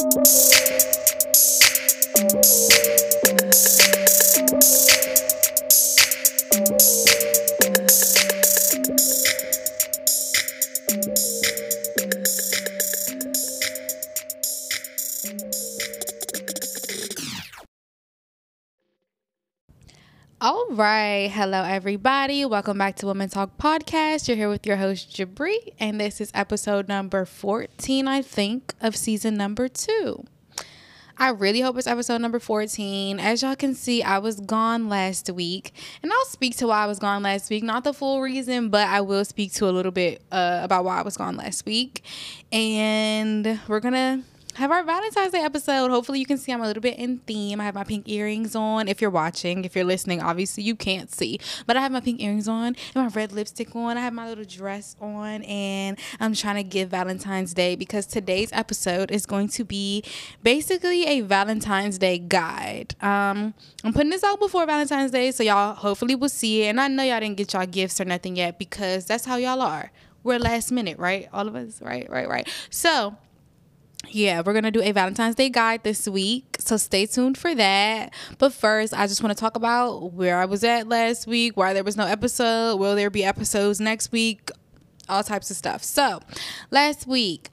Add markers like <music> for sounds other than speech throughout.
All right. Hello, everybody. Welcome back to Women Talk Podcast. You're here with your host, Jabri, and this is episode number 14, I think, of season number two. I really hope it's episode number 14. As y'all can see, I was gone last week, and I'll speak to why I was gone last week. Not the full reason, but I will speak to a little bit uh, about why I was gone last week. And we're going to have our Valentine's Day episode. Hopefully, you can see I'm a little bit in theme. I have my pink earrings on. If you're watching, if you're listening, obviously you can't see, but I have my pink earrings on and my red lipstick on. I have my little dress on, and I'm trying to give Valentine's Day because today's episode is going to be basically a Valentine's Day guide. Um, I'm putting this out before Valentine's Day, so y'all hopefully will see it. And I know y'all didn't get y'all gifts or nothing yet because that's how y'all are. We're last minute, right? All of us, right, right, right. So yeah, we're gonna do a Valentine's Day guide this week, so stay tuned for that. But first, I just want to talk about where I was at last week, why there was no episode, will there be episodes next week, all types of stuff. So, last week,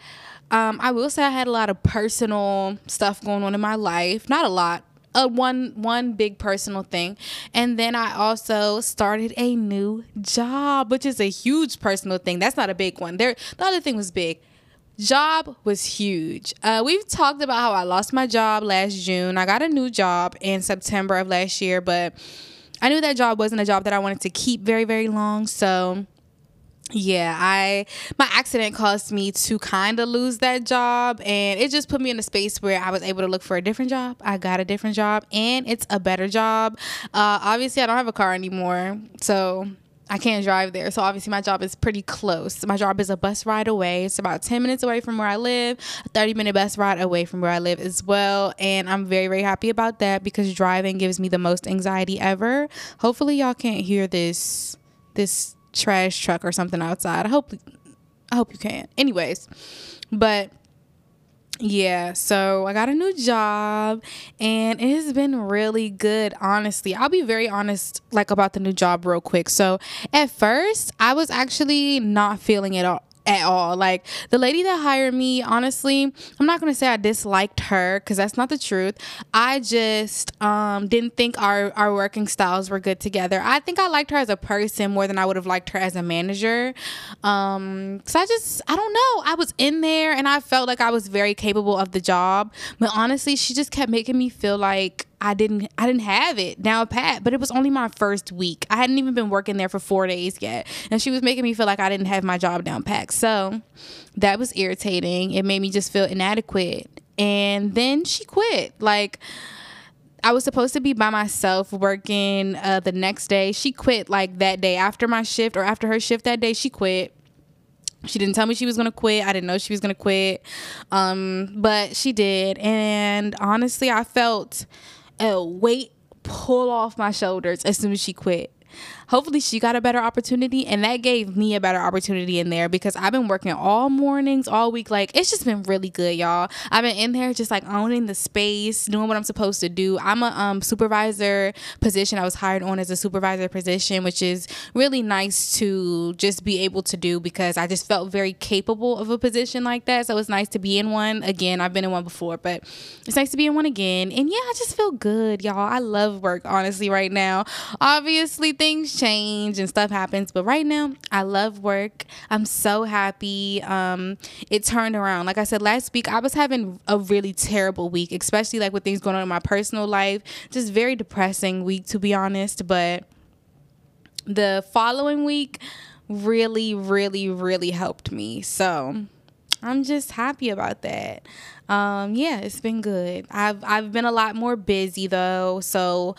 um, I will say I had a lot of personal stuff going on in my life. Not a lot, uh, one one big personal thing and then i also started a new job which is a huge personal thing that's not a big one there the other thing was big job was huge. Uh, we've talked about how I lost my job last June. I got a new job in September of last year, but I knew that job wasn't a job that I wanted to keep very, very long. So, yeah, I my accident caused me to kind of lose that job, and it just put me in a space where I was able to look for a different job. I got a different job, and it's a better job. Uh, obviously, I don't have a car anymore, so I can't drive there. So obviously my job is pretty close. My job is a bus ride away. It's about 10 minutes away from where I live, a 30 minute bus ride away from where I live as well. And I'm very, very happy about that because driving gives me the most anxiety ever. Hopefully y'all can't hear this this trash truck or something outside. I hope I hope you can. Anyways, but yeah, so I got a new job and it has been really good, honestly. I'll be very honest like about the new job real quick. So, at first, I was actually not feeling it all at all. Like the lady that hired me, honestly, I'm not gonna say I disliked her because that's not the truth. I just um, didn't think our our working styles were good together. I think I liked her as a person more than I would have liked her as a manager. Um, so I just I don't know. I was in there and I felt like I was very capable of the job, but honestly, she just kept making me feel like I didn't I didn't have it down pat, but it was only my first week. I hadn't even been working there for 4 days yet. And she was making me feel like I didn't have my job down pat. So that was irritating. It made me just feel inadequate. And then she quit. Like I was supposed to be by myself working uh, the next day. She quit like that day after my shift or after her shift that day. She quit. She didn't tell me she was gonna quit. I didn't know she was gonna quit, um, but she did. And honestly, I felt a weight pull off my shoulders as soon as she quit hopefully she got a better opportunity and that gave me a better opportunity in there because I've been working all mornings, all week. Like it's just been really good, y'all. I've been in there just like owning the space, doing what I'm supposed to do. I'm a um, supervisor position. I was hired on as a supervisor position, which is really nice to just be able to do because I just felt very capable of a position like that. So it's nice to be in one. Again, I've been in one before, but it's nice to be in one again. And yeah, I just feel good, y'all. I love work, honestly, right now. Obviously, things change and stuff happens. But right now, I love work. I'm so happy. Um, it turned around. Like I said last week, I was having a really terrible week, especially like with things going on in my personal life. Just very depressing week, to be honest. But the following week really, really, really helped me. So I'm just happy about that. Um, yeah, it's been good. I've I've been a lot more busy though, so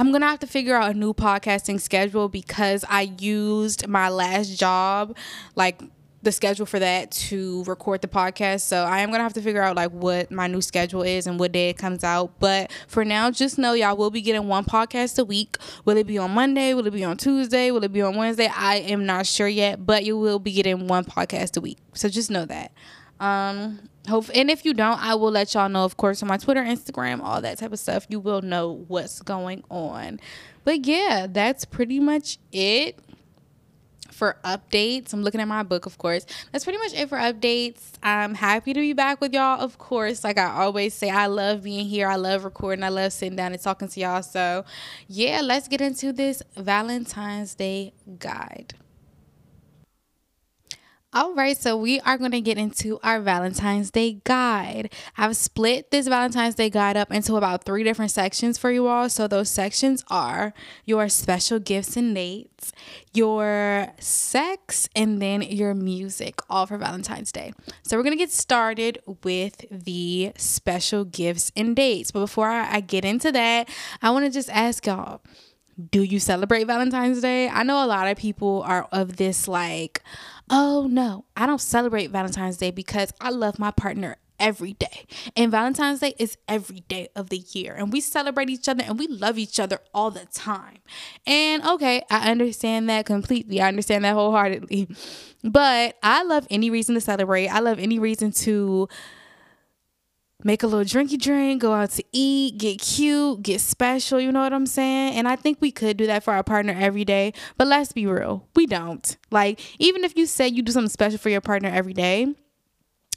I'm gonna have to figure out a new podcasting schedule because I used my last job, like the schedule for that to record the podcast. So I am gonna have to figure out like what my new schedule is and what day it comes out. But for now, just know y'all will be getting one podcast a week. Will it be on Monday? Will it be on Tuesday? Will it be on Wednesday? I am not sure yet, but you will be getting one podcast a week. So just know that. Um, hope and if you don't, I will let y'all know, of course, on my Twitter, Instagram, all that type of stuff. You will know what's going on. But yeah, that's pretty much it for updates. I'm looking at my book, of course. That's pretty much it for updates. I'm happy to be back with y'all, of course. Like I always say, I love being here. I love recording. I love sitting down and talking to y'all. So, yeah, let's get into this Valentine's Day guide. All right, so we are going to get into our Valentine's Day guide. I've split this Valentine's Day guide up into about three different sections for you all. So, those sections are your special gifts and dates, your sex, and then your music, all for Valentine's Day. So, we're going to get started with the special gifts and dates. But before I get into that, I want to just ask y'all do you celebrate Valentine's Day? I know a lot of people are of this like, oh no, I don't celebrate Valentine's Day because I love my partner every day. And Valentine's Day is every day of the year. And we celebrate each other and we love each other all the time. And okay, I understand that completely. I understand that wholeheartedly. But I love any reason to celebrate. I love any reason to make a little drinky drink, go out to eat, get cute, get special, you know what I'm saying? And I think we could do that for our partner every day, but let's be real, we don't. Like, even if you say you do something special for your partner every day,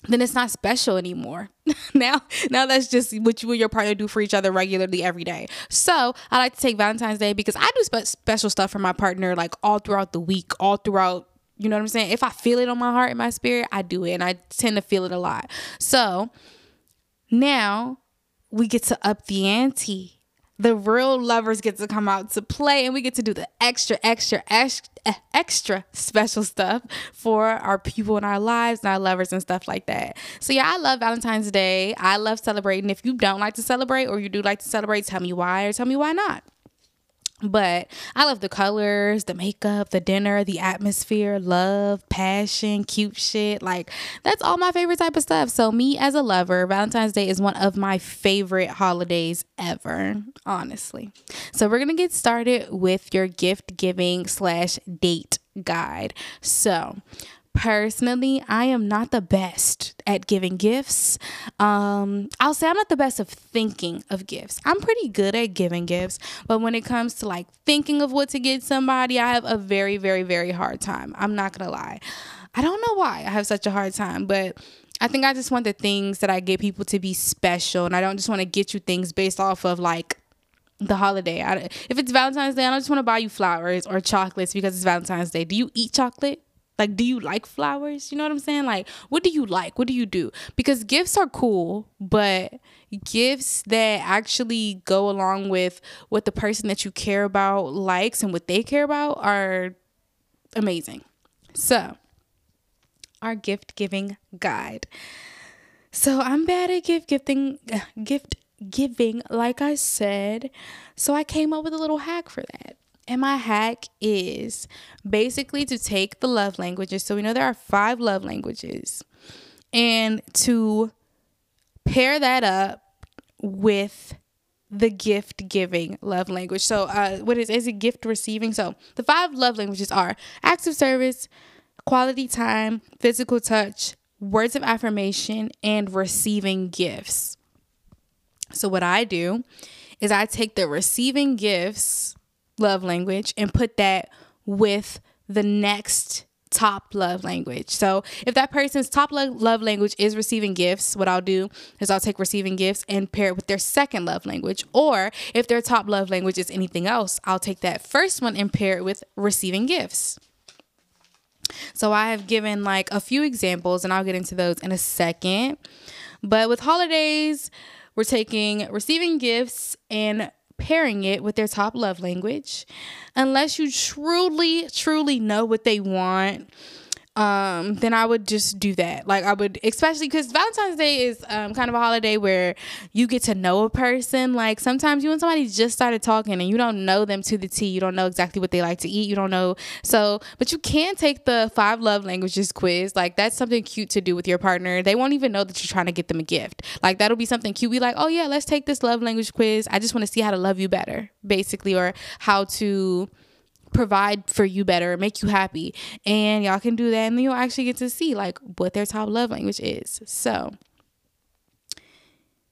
then it's not special anymore. <laughs> now, now that's just what you and your partner do for each other regularly every day. So I like to take Valentine's Day because I do spe- special stuff for my partner like all throughout the week, all throughout. You know what I'm saying? If I feel it on my heart and my spirit, I do it, and I tend to feel it a lot. So now we get to up the ante. The real lovers get to come out to play, and we get to do the extra, extra, extra, special stuff for our people in our lives and our lovers and stuff like that. So, yeah, I love Valentine's Day. I love celebrating. If you don't like to celebrate or you do like to celebrate, tell me why or tell me why not. But I love the colors, the makeup, the dinner, the atmosphere, love, passion, cute shit. Like, that's all my favorite type of stuff. So, me as a lover, Valentine's Day is one of my favorite holidays ever, honestly. So, we're to get started with your gift giving slash date guide. So, personally, I am not the best at giving gifts. Um, I'll say I'm not the best of thinking of gifts. I'm pretty good at giving gifts, but when it comes to like thinking of what to get somebody, I have a very, very, very hard time. I'm not gonna lie. I don't know why I have such a hard time, but I think I just want the things that I get people to be special, and I don't just want to get you things based off of like the holiday. I, if it's Valentine's Day, I don't just want to buy you flowers or chocolates because it's Valentine's Day. Do you eat chocolate? Like, do you like flowers? You know what I'm saying? Like, what do you like? What do you do? Because gifts are cool, but gifts that actually go along with what the person that you care about likes and what they care about are amazing. So, our gift giving guide. So, I'm bad at gift gifting, gift giving, like I said. So, I came up with a little hack for that. And my hack is basically to take the love languages. So we know there are five love languages. And to pair that up with the gift giving love language. So uh what is is it gift receiving? So the five love languages are acts of service, quality time, physical touch, words of affirmation, and receiving gifts. So what I do is I take the receiving gifts love language and put that with the next top love language. So if that person's top love language is receiving gifts, what I'll do is I'll take receiving gifts and pair it with their second love language. Or if their top love language is anything else, I'll take that first one and pair it with receiving gifts. So I have given like a few examples and I'll get into those in a second. But with holidays, we're taking receiving gifts and pairing it with their top love language. Unless you truly truly know what they want um, then I would just do that. Like I would, especially because Valentine's Day is um, kind of a holiday where you get to know a person. Like sometimes you and somebody just started talking and you don't know them to the T. You don't know exactly what they like to eat. You don't know. So, but you can take the five love languages quiz. Like that's something cute to do with your partner. They won't even know that you're trying to get them a gift. Like that'll be something cute. Be like, oh yeah, let's take this love language quiz. I just want to see how to love you better, basically, or how to provide for you better, make you happy. And y'all can do that and then you'll actually get to see like what their top love language is. So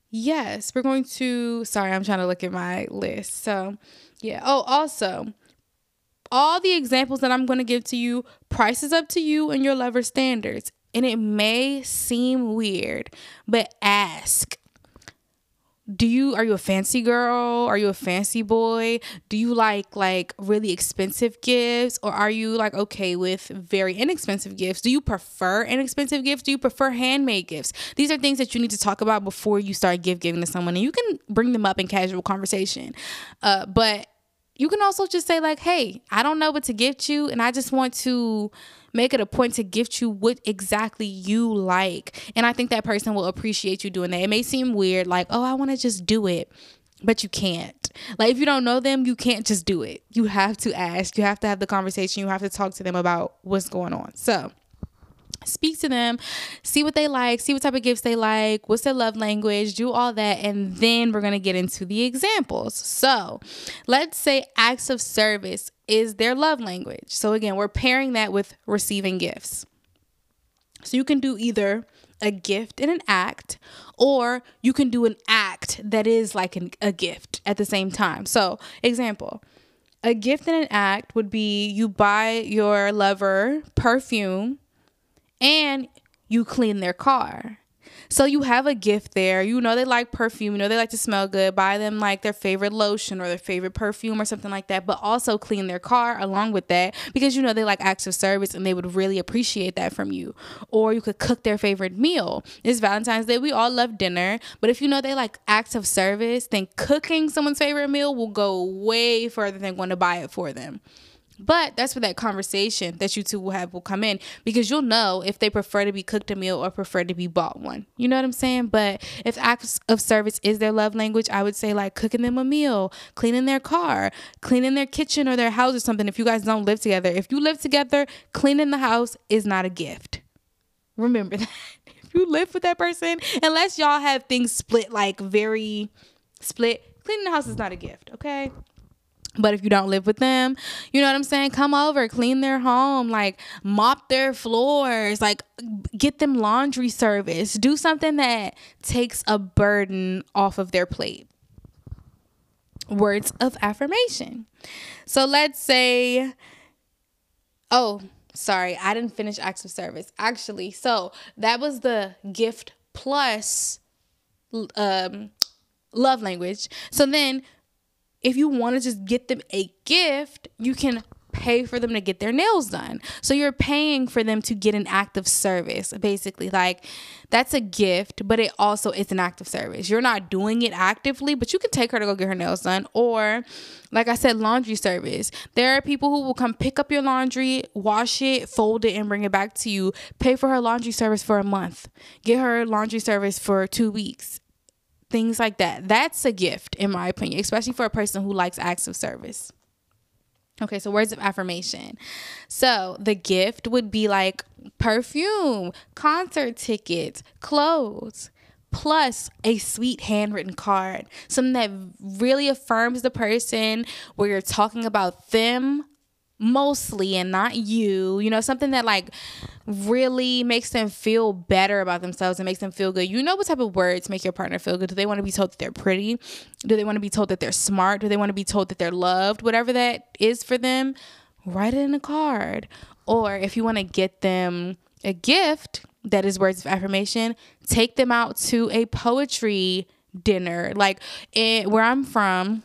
yes, we're going to sorry, I'm trying to look at my list. So yeah. Oh, also all the examples that I'm going to give to you, price is up to you and your lover standards. And it may seem weird, but ask do you are you a fancy girl? Are you a fancy boy? Do you like like really expensive gifts? Or are you like okay with very inexpensive gifts? Do you prefer inexpensive gifts? Do you prefer handmade gifts? These are things that you need to talk about before you start gift giving to someone and you can bring them up in casual conversation. Uh, but you can also just say like hey i don't know what to gift you and i just want to make it a point to gift you what exactly you like. And I think that person will appreciate you doing that. It may seem weird, like, oh, I want to just do it. But you can't. Like, if you don't know them, you can't just do it. You have to ask. You have to have the conversation. You have to talk to them about what's going on. So, speak to them, see what they like, see what type of gifts they like, what's their love language, do all that, and then we're gonna get into the examples. So, let's say acts of service is their love language. So, again, we're pairing that with receiving gifts. So, you can do either a gift and an act, or you can do an act that is like an, a gift at the same time. So, example, a gift and an act would be you buy your lover perfume and you clean their car. So you have a gift there. You know they like perfume. You know they like to smell good. Buy them like their favorite lotion or their favorite perfume or something like that. But also clean their car along with that because you know they like acts of service and they would really appreciate that from you. Or you could cook their favorite meal. It's Valentine's Day. We all love dinner. But if you know they like acts of service, then cooking someone's favorite meal will go way further than going to buy it for them. But that's where that conversation that you two will have will come in because you'll know if they prefer to be cooked a meal or prefer to be bought one. You know what I'm saying? But if acts of service is their love language, I would say like cooking them a meal, cleaning their car, cleaning their kitchen or their house or something. If you guys don't live together, if you live together, cleaning the house is not a gift. Remember <laughs> that. If you live with that person, unless y'all have things split like very split, cleaning the house is not a gift, okay? But if you don't live with them, you know what I'm saying? Come over, clean their home, like mop their floors, like get them laundry service. Do something that takes a burden off of their plate. Words of affirmation. So let's say, oh, sorry, I didn't finish acts of service. Actually, so that was the gift plus um, love language. So then if you want to just get them a gift, you can pay for them to get their nails done. So you're paying for them to get an act of service, basically. Like that's a gift, but it also is an act of service. You're not doing it actively, but you can take her to go get her nails done. Or, like I said, laundry service. There are people who will come pick up your laundry, wash it, fold it, and bring it back to you. Pay for her laundry service for a month. Get her laundry service for two weeks things like that. That's a gift, in my opinion, especially for a person who likes acts of service. Okay, so words of affirmation. So the gift would be like perfume, concert tickets, clothes, plus a sweet handwritten card. Something that really affirms the person where you're talking about them mostly and not you you know something that like really makes them feel better about themselves and makes them feel good. You know what type of words make your partner feel good? Do they want to be told that they're pretty? Do they want to be told that they're smart? Do they want to be told that they're loved? Whatever that is for them write it in a card. Or if you want to get them a gift that is words of affirmation take them out to a poetry dinner. Like it, where i'm from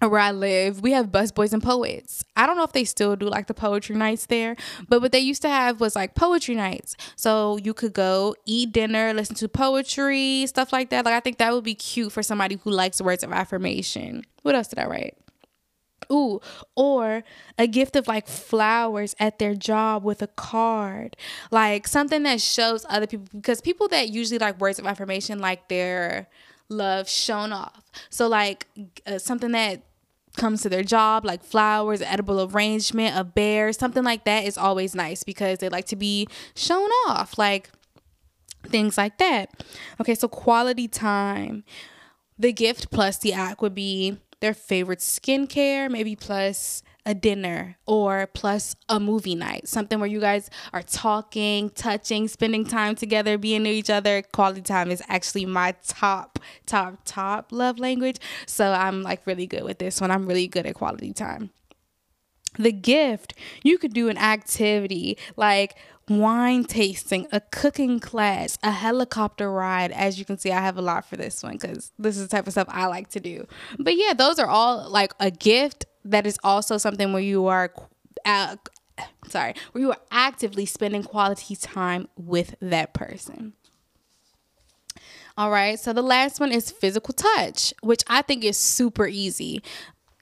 where I live, we have Busboys and Poets. I don't know if they still do like the poetry nights there, but what they used to have was like poetry nights. So you could go eat dinner, listen to poetry, stuff like that. Like I think that would be cute for somebody who likes words of affirmation. What else did I write? Ooh, or a gift of like flowers at their job with a card. Like something that shows other people because people that usually like words of affirmation like their love shown off. So like uh, something that comes to their job, like flowers, edible arrangement, a bear, something like that is always nice because they like to be shown off, like things like that. Okay, so quality time. The gift plus the act would be their favorite skincare, maybe plus a dinner or plus a movie night, something where you guys are talking, touching, spending time together, being near each other. Quality time is actually my top, top, top love language. So I'm like really good with this one. I'm really good at quality time. The gift, you could do an activity like wine tasting, a cooking class, a helicopter ride. As you can see, I have a lot for this one because this is the type of stuff I like to do. But yeah, those are all like a gift that is also something where you are. Uh, sorry, where you are actively spending quality time with that person. All right, so the last one is physical touch, which I think is super easy.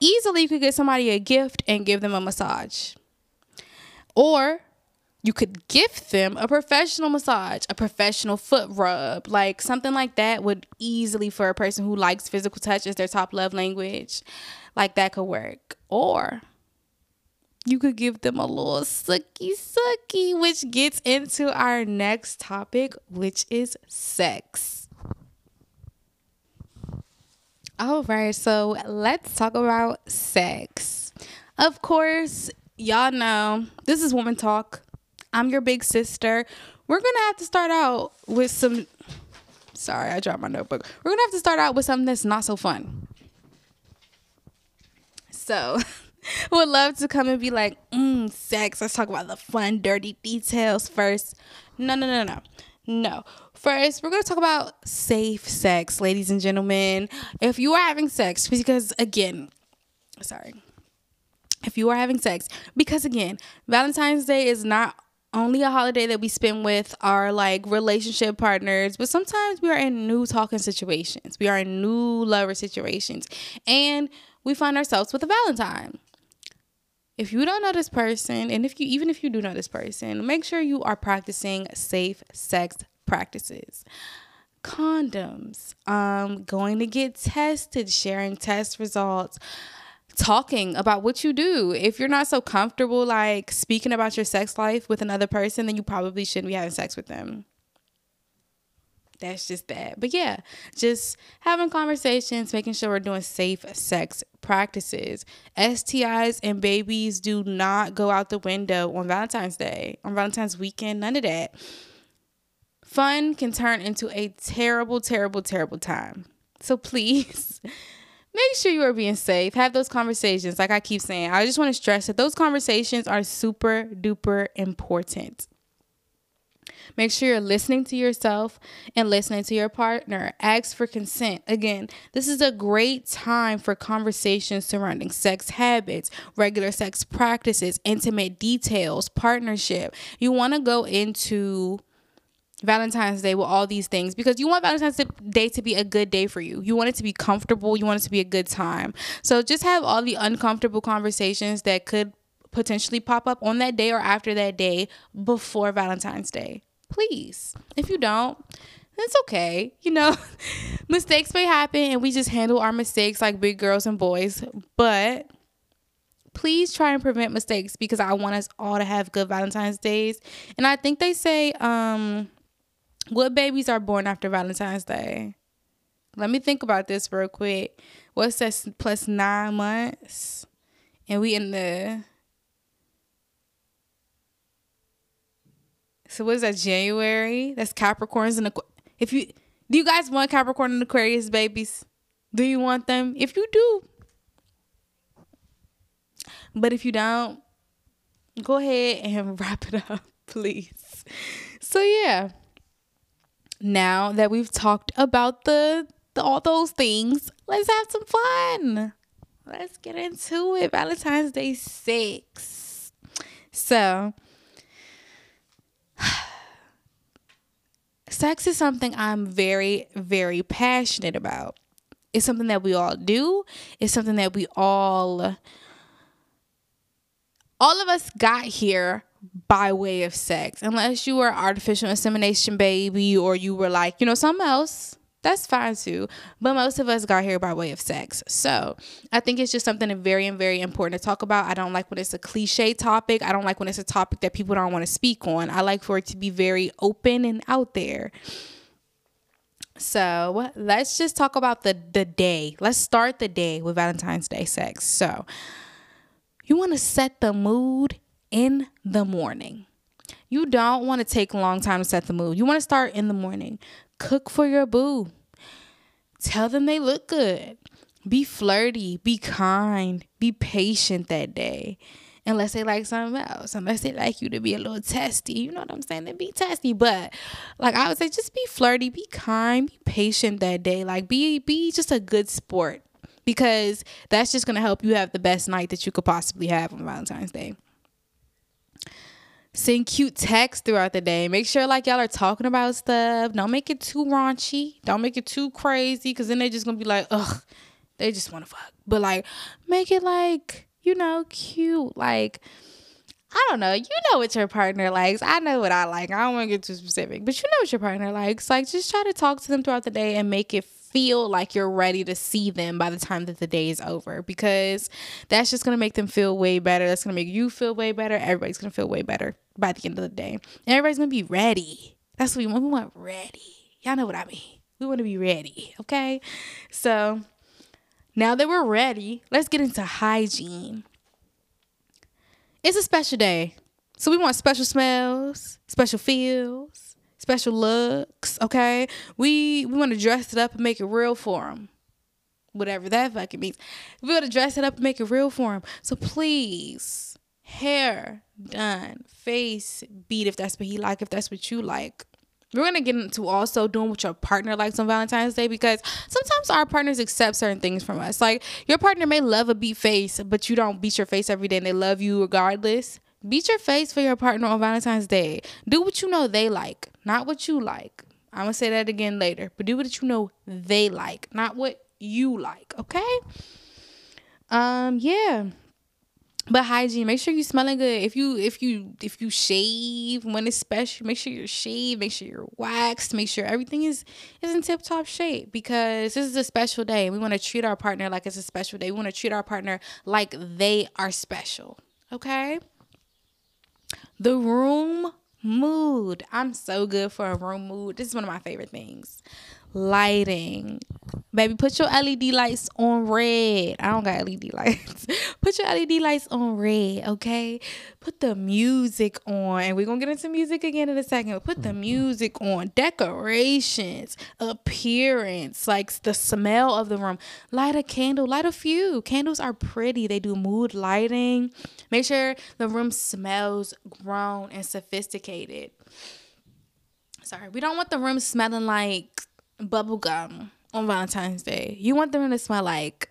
Easily, you could get somebody a gift and give them a massage. Or you could gift them a professional massage, a professional foot rub, like something like that would easily for a person who likes physical touch as their top love language, like that could work. Or you could give them a little sucky sucky, which gets into our next topic, which is sex. All right, so let's talk about sex. Of course, y'all know this is woman talk I'm your big sister. We're going to have to start out with some. Sorry, I dropped my notebook. We're going to have to start out with something that's not so fun. So, <laughs> would love to come and be like, mm, sex. Let's talk about the fun, dirty details first. No, no, no, no. No. First, we're going to talk about safe sex, ladies and gentlemen. If you are having sex, because again, sorry. If you are having sex, because again, Valentine's Day is not only a holiday that we spend with our like relationship partners, but sometimes we are in new talking situations. We are in new lover situations. And we find ourselves with a Valentine. If you don't know this person, and if you even if you do know this person, make sure you are practicing safe sex practices condoms, um, going to get tested, sharing test results, talking about what you do. If you're not so comfortable like speaking about your sex life with another person, then you probably shouldn't be having sex with them. That's just that. But yeah, just having conversations, making sure we're doing safe sex practices. STIs and babies do not go out the window on Valentine's Day, on Valentine's weekend, none of that. Fun can turn into a terrible, terrible, terrible time. So please <laughs> make sure you are being safe. Have those conversations. Like I keep saying, I just want to stress that those conversations are super duper important. Make sure you're listening to yourself and listening to your partner. Ask for consent. Again, this is a great time for conversations surrounding sex habits, regular sex practices, intimate details, partnership. You want to go into Valentine's Day with all these things because you want Valentine's Day to be a good day for you. You want it to be comfortable. You want it to be a good time. So just have all the uncomfortable conversations that could potentially pop up on that day or after that day before Valentine's Day. Please. If you don't, it's okay. You know, <laughs> mistakes may happen and we just handle our mistakes like big girls and boys. But please try and prevent mistakes because I want us all to have good Valentine's days. And I think they say um what babies are born after Valentine's Day? Let me think about this real quick. What's that plus nine months? And we in the So what is that? January? That's Capricorns and if you do you guys want Capricorn and Aquarius babies? Do you want them? If you do. But if you don't, go ahead and <laughs> wrap it up, please. So yeah now that we've talked about the, the all those things, let's have some fun. Let's get into it. Valentine's Day 6. So, <sighs> sex is something I'm very, very passionate about. It's something that we all do. It's something that we all all of us got here by way of sex. Unless you were artificial insemination baby or you were like, you know, something else. That's fine too. But most of us got here by way of sex. So I think it's just something very, very important to talk about. I don't like when it's a cliche topic. I don't like when it's a topic that people don't want to speak on. I like for it to be very open and out there. So let's just talk about the the day. Let's start the day with Valentine's Day sex. So you want to set the mood in the morning. You don't want to take a long time to set the mood. You want to start in the morning. Cook for your boo. Tell them they look good. Be flirty. Be kind. Be patient that day. Unless they like something else. Unless they like you to be a little testy. You know what I'm saying? They be testy. But like I would say just be flirty, be kind, be patient that day. Like be be just a good sport. Because that's just gonna help you have the best night that you could possibly have on Valentine's Day send cute texts throughout the day. Make sure like y'all are talking about stuff. Don't make it too raunchy. Don't make it too crazy because then they're just gonna be like, ugh, they just wanna fuck. But like make it like, you know, cute. Like I don't know. You know what your partner likes. I know what I like. I don't want to get too specific, but you know what your partner likes. Like, just try to talk to them throughout the day and make it feel like you're ready to see them by the time that the day is over because that's just going to make them feel way better. That's going to make you feel way better. Everybody's going to feel way better by the end of the day. And everybody's going to be ready. That's what we want. We want ready. Y'all know what I mean. We want to be ready. Okay. So now that we're ready, let's get into hygiene. It's a special day. So we want special smells, special feels, special looks, okay? We we want to dress it up and make it real for them. Whatever that fucking means. We want to dress it up and make it real for them. So please, hair done, face beat if that's what he like, if that's what you like we're gonna get into also doing what your partner likes on Valentine's Day because sometimes our partners accept certain things from us. Like your partner may love a beat face, but you don't beat your face every day and they love you regardless. Beat your face for your partner on Valentine's Day. Do what you know they like, not what you like. I'm gonna say that again later, but do what you know they like, not what you like, okay? Um, yeah. But hygiene make sure you're smelling good. If you if you if you shave when it's special make sure you're shaved make sure you're waxed make sure everything is is in tip top shape because this is a special day. We want to treat our partner like it's a special day. We want to treat our partner like they are special okay? The room mood. I'm so good for a room mood. This is one of my favorite things lighting. Baby, put your LED lights on red. I don't got LED lights. <laughs> put your LED lights on red, okay? Put the music on. And we're going to get into music again in a second. Put the mm-hmm. music on. Decorations, appearance, like the smell of the room. Light a candle, light a few. Candles are pretty. They do mood lighting. Make sure the room smells grown and sophisticated. Sorry, we don't want the room smelling like bubblegum on Valentine's Day. You want them to smell like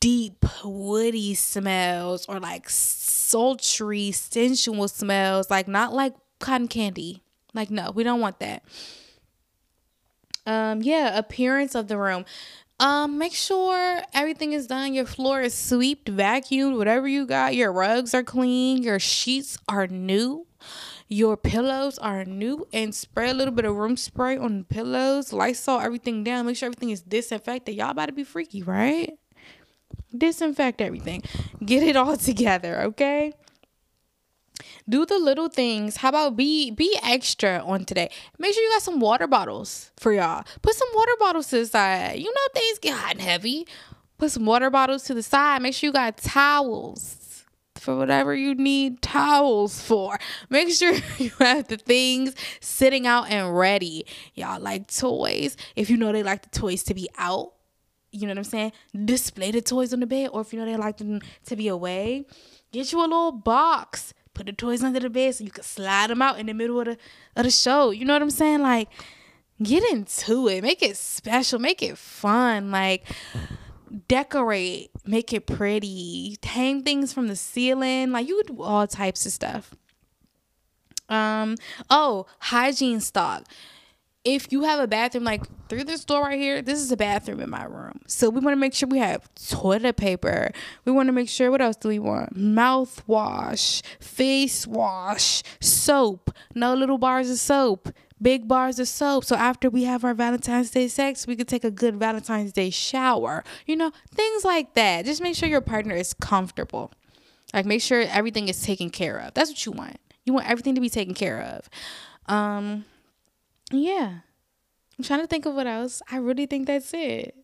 deep, woody smells or like sultry, sensual smells, like not like cotton candy. Like, no, we don't want that. Um, yeah, appearance of the room. Um, make sure everything is done. Your floor is swept, vacuumed, whatever you got. Your rugs are clean. Your sheets are new your pillows are new and spray a little bit of room spray on the pillows, Lysol everything down, make sure everything is disinfected. Y'all about to be freaky, right? Disinfect everything. Get it all <laughs> together, okay? do the little things. How about be be extra on today? Make sure you got some water bottles for y'all. Put some water bottles to the side. You know things get hot and heavy. Put some water bottles to the side. Make sure you got towels for whatever you need towels for. Make sure <laughs> you have the things sitting out and ready. Y'all like toys. If you know they like the toys to be out, you know what I'm saying? Display the toys on the bed. Or if you know they like them to be away, get you a little box. Put the toys under the bed so you can slide them out in the middle of the of the show. You know what I'm saying? Like, get into it. Make it special. Make it fun. Like decorate, make it pretty, hang things from the ceiling. Like you would do all types of stuff. Um, oh, hygiene stock. If you have a bathroom like through this door right here, this is a bathroom in my room. So we want to make sure we have toilet paper. We want to make sure what else do we want? Mouthwash, face wash, soap. No little bars of soap big bars of soap. So after we have our Valentine's Day sex, we could take a good Valentine's Day shower. You know, things like that. Just make sure your partner is comfortable. Like make sure everything is taken care of. That's what you want. You want everything to be taken care of. Um yeah. I'm trying to think of what else. I really think that's it.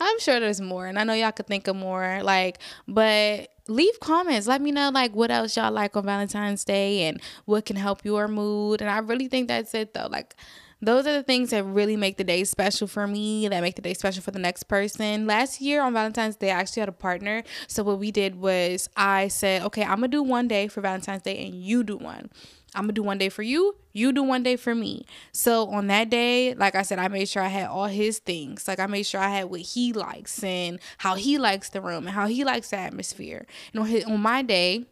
I'm sure there's more, and I know y'all could think of more. Like, but leave comments. Let me know like what else y'all like on Valentine's Day and what can help your mood. And I really think that's it though. Like those are the things that really make the day special for me, that make the day special for the next person. Last year on Valentine's Day, I actually had a partner. So what we did was I said, okay, I'm gonna do one day for Valentine's Day and you do one. I'm gonna do one day for you, you do one day for me. So on that day, like I said, I made sure I had all his things. Like I made sure I had what he likes and how he likes the room and how he likes the atmosphere. And on his on my day,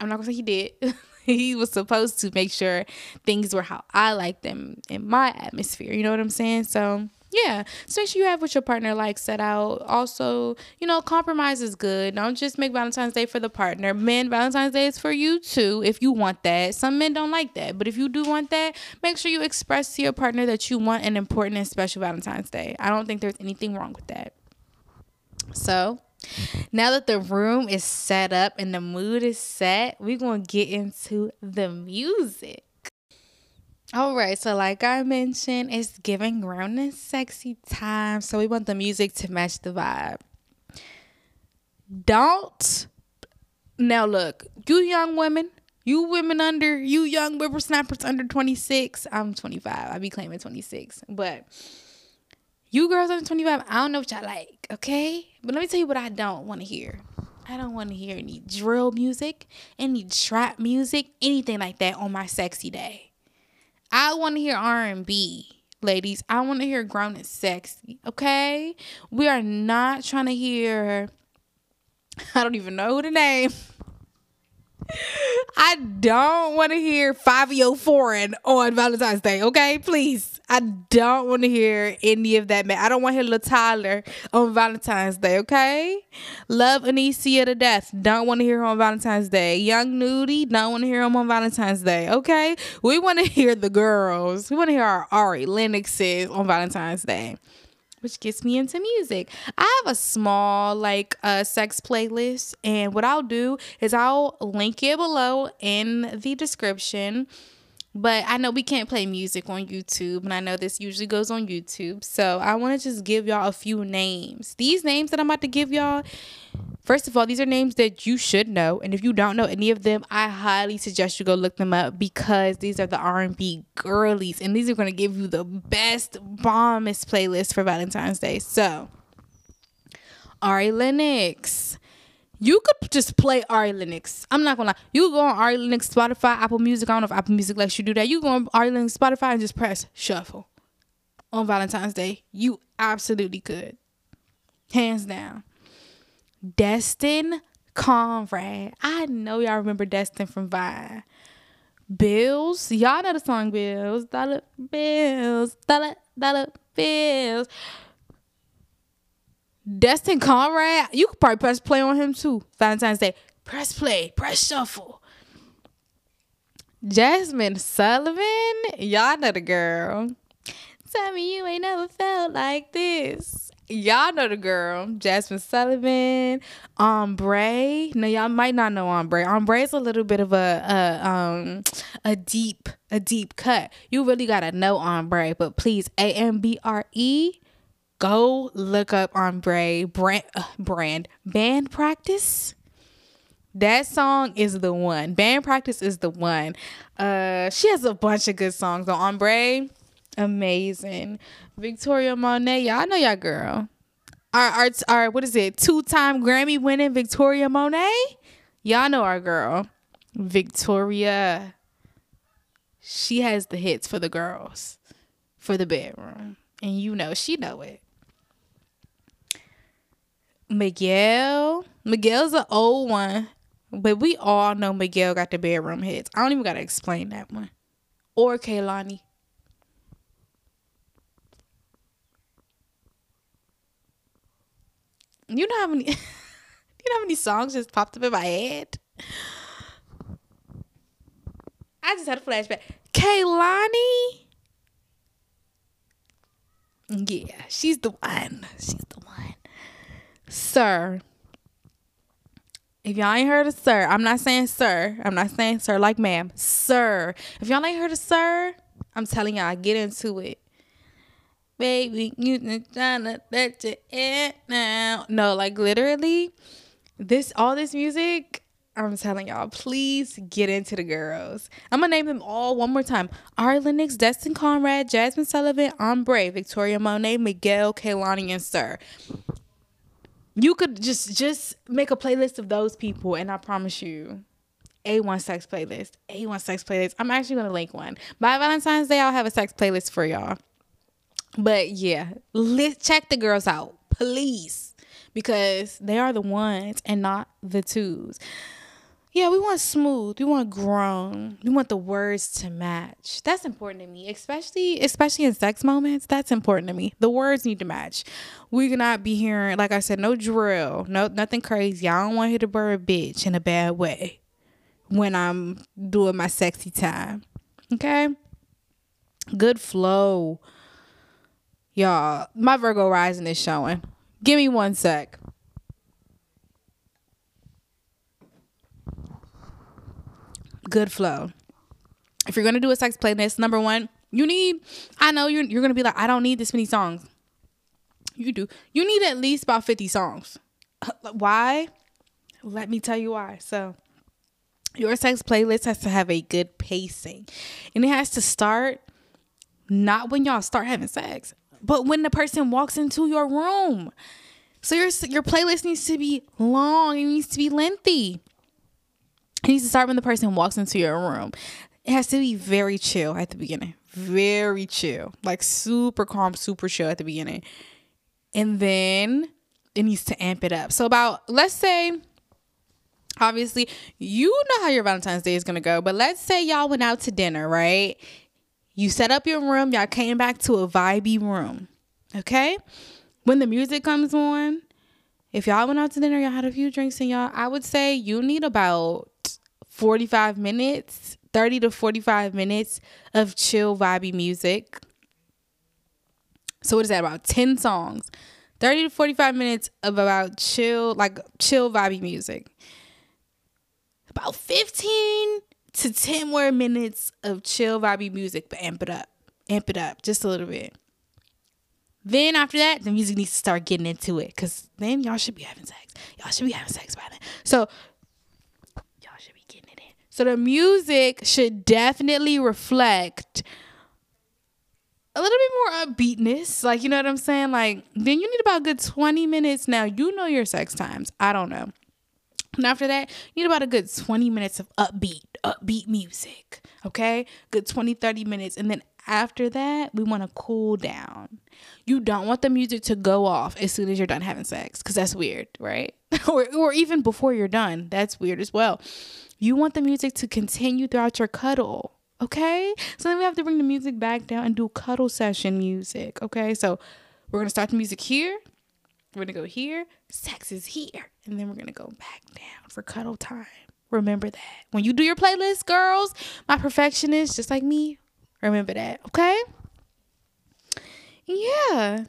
I'm not gonna say he did. <laughs> he was supposed to make sure things were how I like them in my atmosphere. You know what I'm saying? So yeah, so make sure you have what your partner likes set out. Also, you know, compromise is good. Don't just make Valentine's Day for the partner. Men, Valentine's Day is for you too if you want that. Some men don't like that, but if you do want that, make sure you express to your partner that you want an important and special Valentine's Day. I don't think there's anything wrong with that. So, now that the room is set up and the mood is set, we're going to get into the music. All right, so like I mentioned, it's giving grown and sexy time. So we want the music to match the vibe. Don't now look, you young women, you women under, you young whippersnappers under 26. I'm 25. I be claiming 26. But you girls under 25, I don't know what y'all like, okay? But let me tell you what I don't want to hear. I don't want to hear any drill music, any trap music, anything like that on my sexy day. I want to hear R&B, ladies. I want to hear grown and sexy, okay? We are not trying to hear <laughs> I don't even know the name. <laughs> I don't want to hear Fivio oh Foreign on Valentine's Day, okay? Please. I don't want to hear any of that, man. I don't want to hear Lil Tyler on Valentine's Day, okay? Love Anisha to death. Don't want to hear her on Valentine's Day. Young Nudy, don't want to hear him on Valentine's Day, okay? We want to <laughs> hear the girls. We want to hear our Ari Lennoxes on Valentine's Day which gets me into music. I have a small like uh, sex playlist, and what I'll do is I'll link it below in the description. But I know we can't play music on YouTube, and I know this usually goes on YouTube. So I want to just give y'all a few names. These names that I'm about to give y'all, first of all, these are names that you should know, and if you don't know any of them, I highly suggest you go look them up because these are the R&B girlies, and these are going to give you the best, bombest playlist for Valentine's Day. So, Ari Lennox you could just play Ari Lennox. I'm not gonna lie. You go on Ari Lennox, Spotify, Apple Music. I don't know if Apple Music lets you do that. You go on Ari Lennox, Spotify, and just press shuffle on Valentine's Day. You absolutely could, hands down. Destin Conrad. I know y'all remember Destin from Vine. Bills. Y'all know the song Bills. Dollar bills. Dollar dollar bills. Destin Conrad, you could probably press play on him too. Valentine's Day. Press play, press shuffle. Jazmine Sullivan, y'all know the girl. Tell me you ain't never felt like this. Y'all know the girl, Jazmine Sullivan, Ambré. No, y'all might not know Ambré. Ambré is a little bit of a, a um a deep a deep cut. You really gotta know Ambré, but please A M B R E go look up Ambré brand, uh, brand band practice. That song is the one. Band practice is the one. Uh, she has a bunch of good songs on Ambré. Amazing. Victoria Monet, y'all know y'all girl. Our our our what is it? Two time Grammy winning Victoria Monet. Y'all know our girl, Victoria. She has the hits for the girls, for the bedroom, and you know she know it. Miguel. Miguel's an old one, but we all know Miguel got the bedroom hits. I don't even gotta explain that one. Or Kehlani. You know how many <laughs> you know how many songs just popped up in my head? I just had a flashback. Kehlani. Yeah, she's the one. She's the one. Sir. If y'all ain't heard of sir, I'm not saying sir. I'm not saying sir like ma'am. Sir. If y'all ain't heard of sir, I'm telling y'all, get into it. baby, you trying to let you in now. No, like literally, this all this music. I'm telling y'all, please get into the girls. I'm gonna name them all one more time: Ari Lennox, Destin Conrad, Jazmine Sullivan, Ambré, Victoria Monet, Miguel, Kehlani, and Sir. You could just just make a playlist of those people, and I promise you, a1 sex playlist. A1 sex playlist. I'm actually gonna link one. By Valentine's Day, I'll have a sex playlist for y'all. But yeah, let check the girls out, please. Because they are the ones and not the twos. Yeah, we want smooth. We want grown. We want the words to match. That's important to me, especially especially in sex moments. That's important to me. The words need to match. We cannot be hearing, like I said, no drill, no nothing crazy. I don't want to hit a bird bitch in a bad way when I'm doing my sexy time. Okay? Good flow. Y'all, my Virgo rising is showing. Give me one sec. Good flow. If you're gonna do a sex playlist, number one, you need. I know you're you're gonna be like, I don't need this many songs. You do. You need at least about fifty songs. Uh, why? Let me tell you why. So, your sex playlist has to have a good pacing, and it has to start not when y'all start having sex, but when the person walks into your room. So your your playlist needs to be long. It needs to be lengthy. It needs to start when the person walks into your room. It has to be very chill at the beginning. Very chill. Like super calm, super chill at the beginning. And then it needs to amp it up. So about let's say obviously you know how your Valentine's Day is gonna go, but let's say y'all went out to dinner, right? You set up your room, y'all came back to a vibey room. Okay? When the music comes on, if y'all went out to dinner, y'all had a few drinks and y'all, I would say you need about 45 minutes, 30 to 45 minutes of chill, vibey music. So, what is that? About 10 songs. 30 to 45 minutes of about chill, like chill, vibey music. About 15 to 10 more minutes of chill, vibey music, but amp it up. Amp it up just a little bit. Then after that, the music needs to start getting into it because then y'all should be having sex. Y'all should be having sex by then. So so the music should definitely reflect a little bit more upbeatness. Like, you know what I'm saying? Like, then you need about a good 20 minutes. Now, you know your sex times. I don't know. And after that, you need about a good 20 minutes of upbeat, upbeat music. Okay? Good 20, 30 minutes. And then after that, we want to cool down. You don't want the music to go off as soon as you're done having sex because that's weird, right? <laughs> or, or even before you're done. That's weird as well. You want the music to continue throughout your cuddle. Okay. So then we have to bring the music back down and do cuddle session music. Okay. So we're going to start the music here. We're going to go here. Sex is here. And then we're going to go back down for cuddle time. Remember that. When you do your playlist, girls, my perfectionist, just like me, remember that. Okay. Yeah.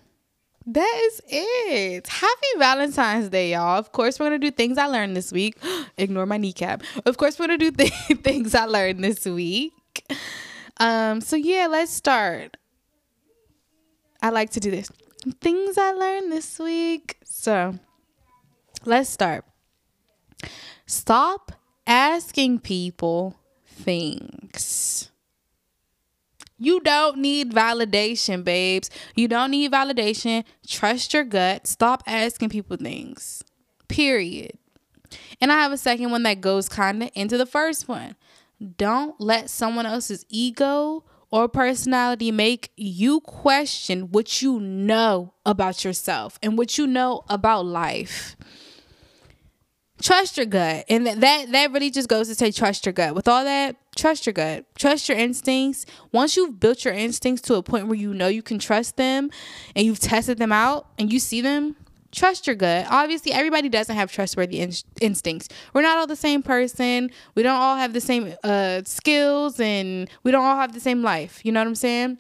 That is it. Happy Valentine's Day, y'all. Of course, we're going to do things I learned this week. <gasps> Ignore my kneecap. Of course, we're going to do th- <laughs> things I learned this week. Um, so yeah, let's start. I like to do this. Things I learned this week. So, let's start. Stop asking people things. You don't need validation, babes. You don't need validation. Trust your gut. Stop asking people things. Period. And I have a second one that goes kind of into the first one. Don't let someone else's ego or personality make you question what you know about yourself and what you know about life trust your gut. And that that really just goes to say trust your gut. With all that trust your gut. Trust your instincts. Once you've built your instincts to a point where you know you can trust them and you've tested them out and you see them trust your gut. Obviously everybody doesn't have trustworthy in- instincts. We're not all the same person. We don't all have the same uh, skills and we don't all have the same life. You know what i'm saying?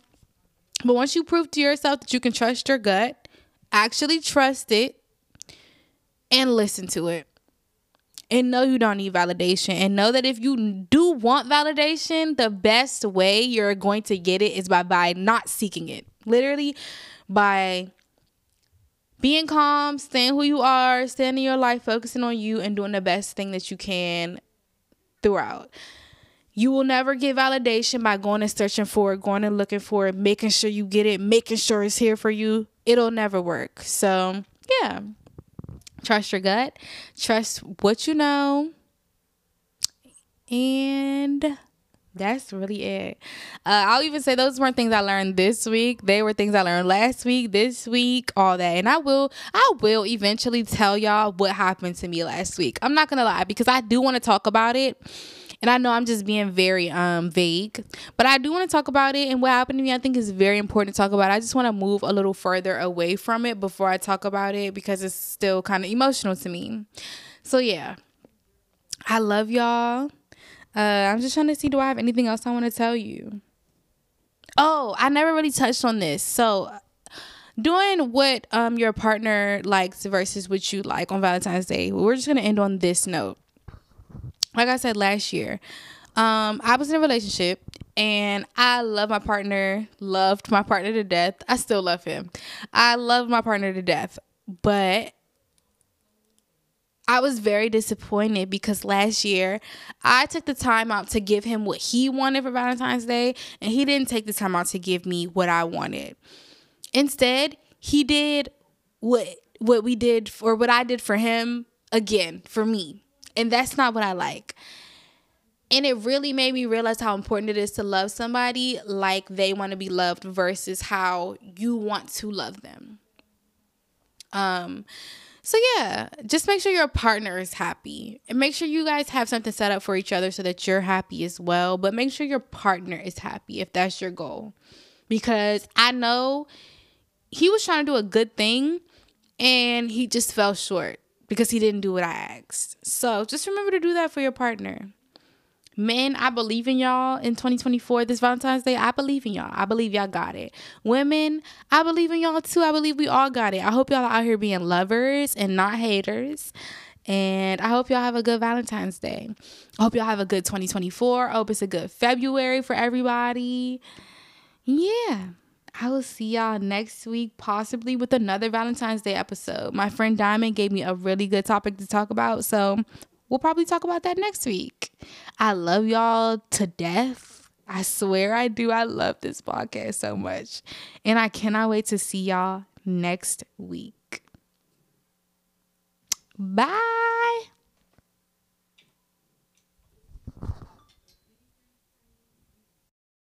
But once you prove to yourself that you can trust your gut actually trust it and listen to it and know you don't need validation and know that if you do want validation the best way you're going to get it is by by not seeking it literally by being calm, staying who you are, staying in your life, focusing on you, and doing the best thing that you can throughout. You will never get validation by going and searching for it, going and looking for it, making sure you get it, making sure it's here for you. It'll never work. So, yeah. Trust your gut, trust what you know, and that's really it. Uh, I'll even say those weren't things I learned this week. They were things I learned last week, this week, all that. And I will, I will eventually tell y'all what happened to me last week. I'm not gonna lie because I do want to talk about it. And I know I'm just being very um vague, but I do want to talk about it and what happened to me. I think is very important to talk about. I just want to move a little further away from it before I talk about it because it's still kind of emotional to me. So yeah, I love y'all. Uh, I'm just trying to see do I have anything else I want to tell you. Oh, I never really touched on this. So doing what um your partner likes versus what you like on Valentine's Day. We're just gonna end on this note. Like I said last year, um, I was in a relationship and I love my partner, loved my partner to death. I still love him. I love my partner to death. But I was very disappointed because last year I took the time out to give him what he wanted for Valentine's Day, and he didn't take the time out to give me what I wanted. Instead, he did what what we did or what I did for him again for me. And that's not what I like. And it really made me realize how important it is to love somebody like they want to be loved versus how you want to love them. Um so yeah, just make sure your partner is happy. And make sure you guys have something set up for each other so that you're happy as well, but make sure your partner is happy if that's your goal. Because I know he was trying to do a good thing and he just fell short because he didn't do what I asked. So, just remember to do that for your partner. Men, I believe in y'all in 2024, this Valentine's Day. I believe in y'all. I believe y'all got it. Women, I believe in y'all too. I believe we all got it. I hope y'all are out here being lovers and not haters. And I hope y'all have a good Valentine's Day. I hope y'all have a good 2024. I hope it's a good February for everybody. Yeah. I will see y'all next week, possibly with another Valentine's Day episode. My friend Diamond gave me a really good topic to talk about. So we'll probably talk about that next week. I love y'all to death. I swear I do. I love this podcast so much. And I cannot wait to see y'all next week. Bye.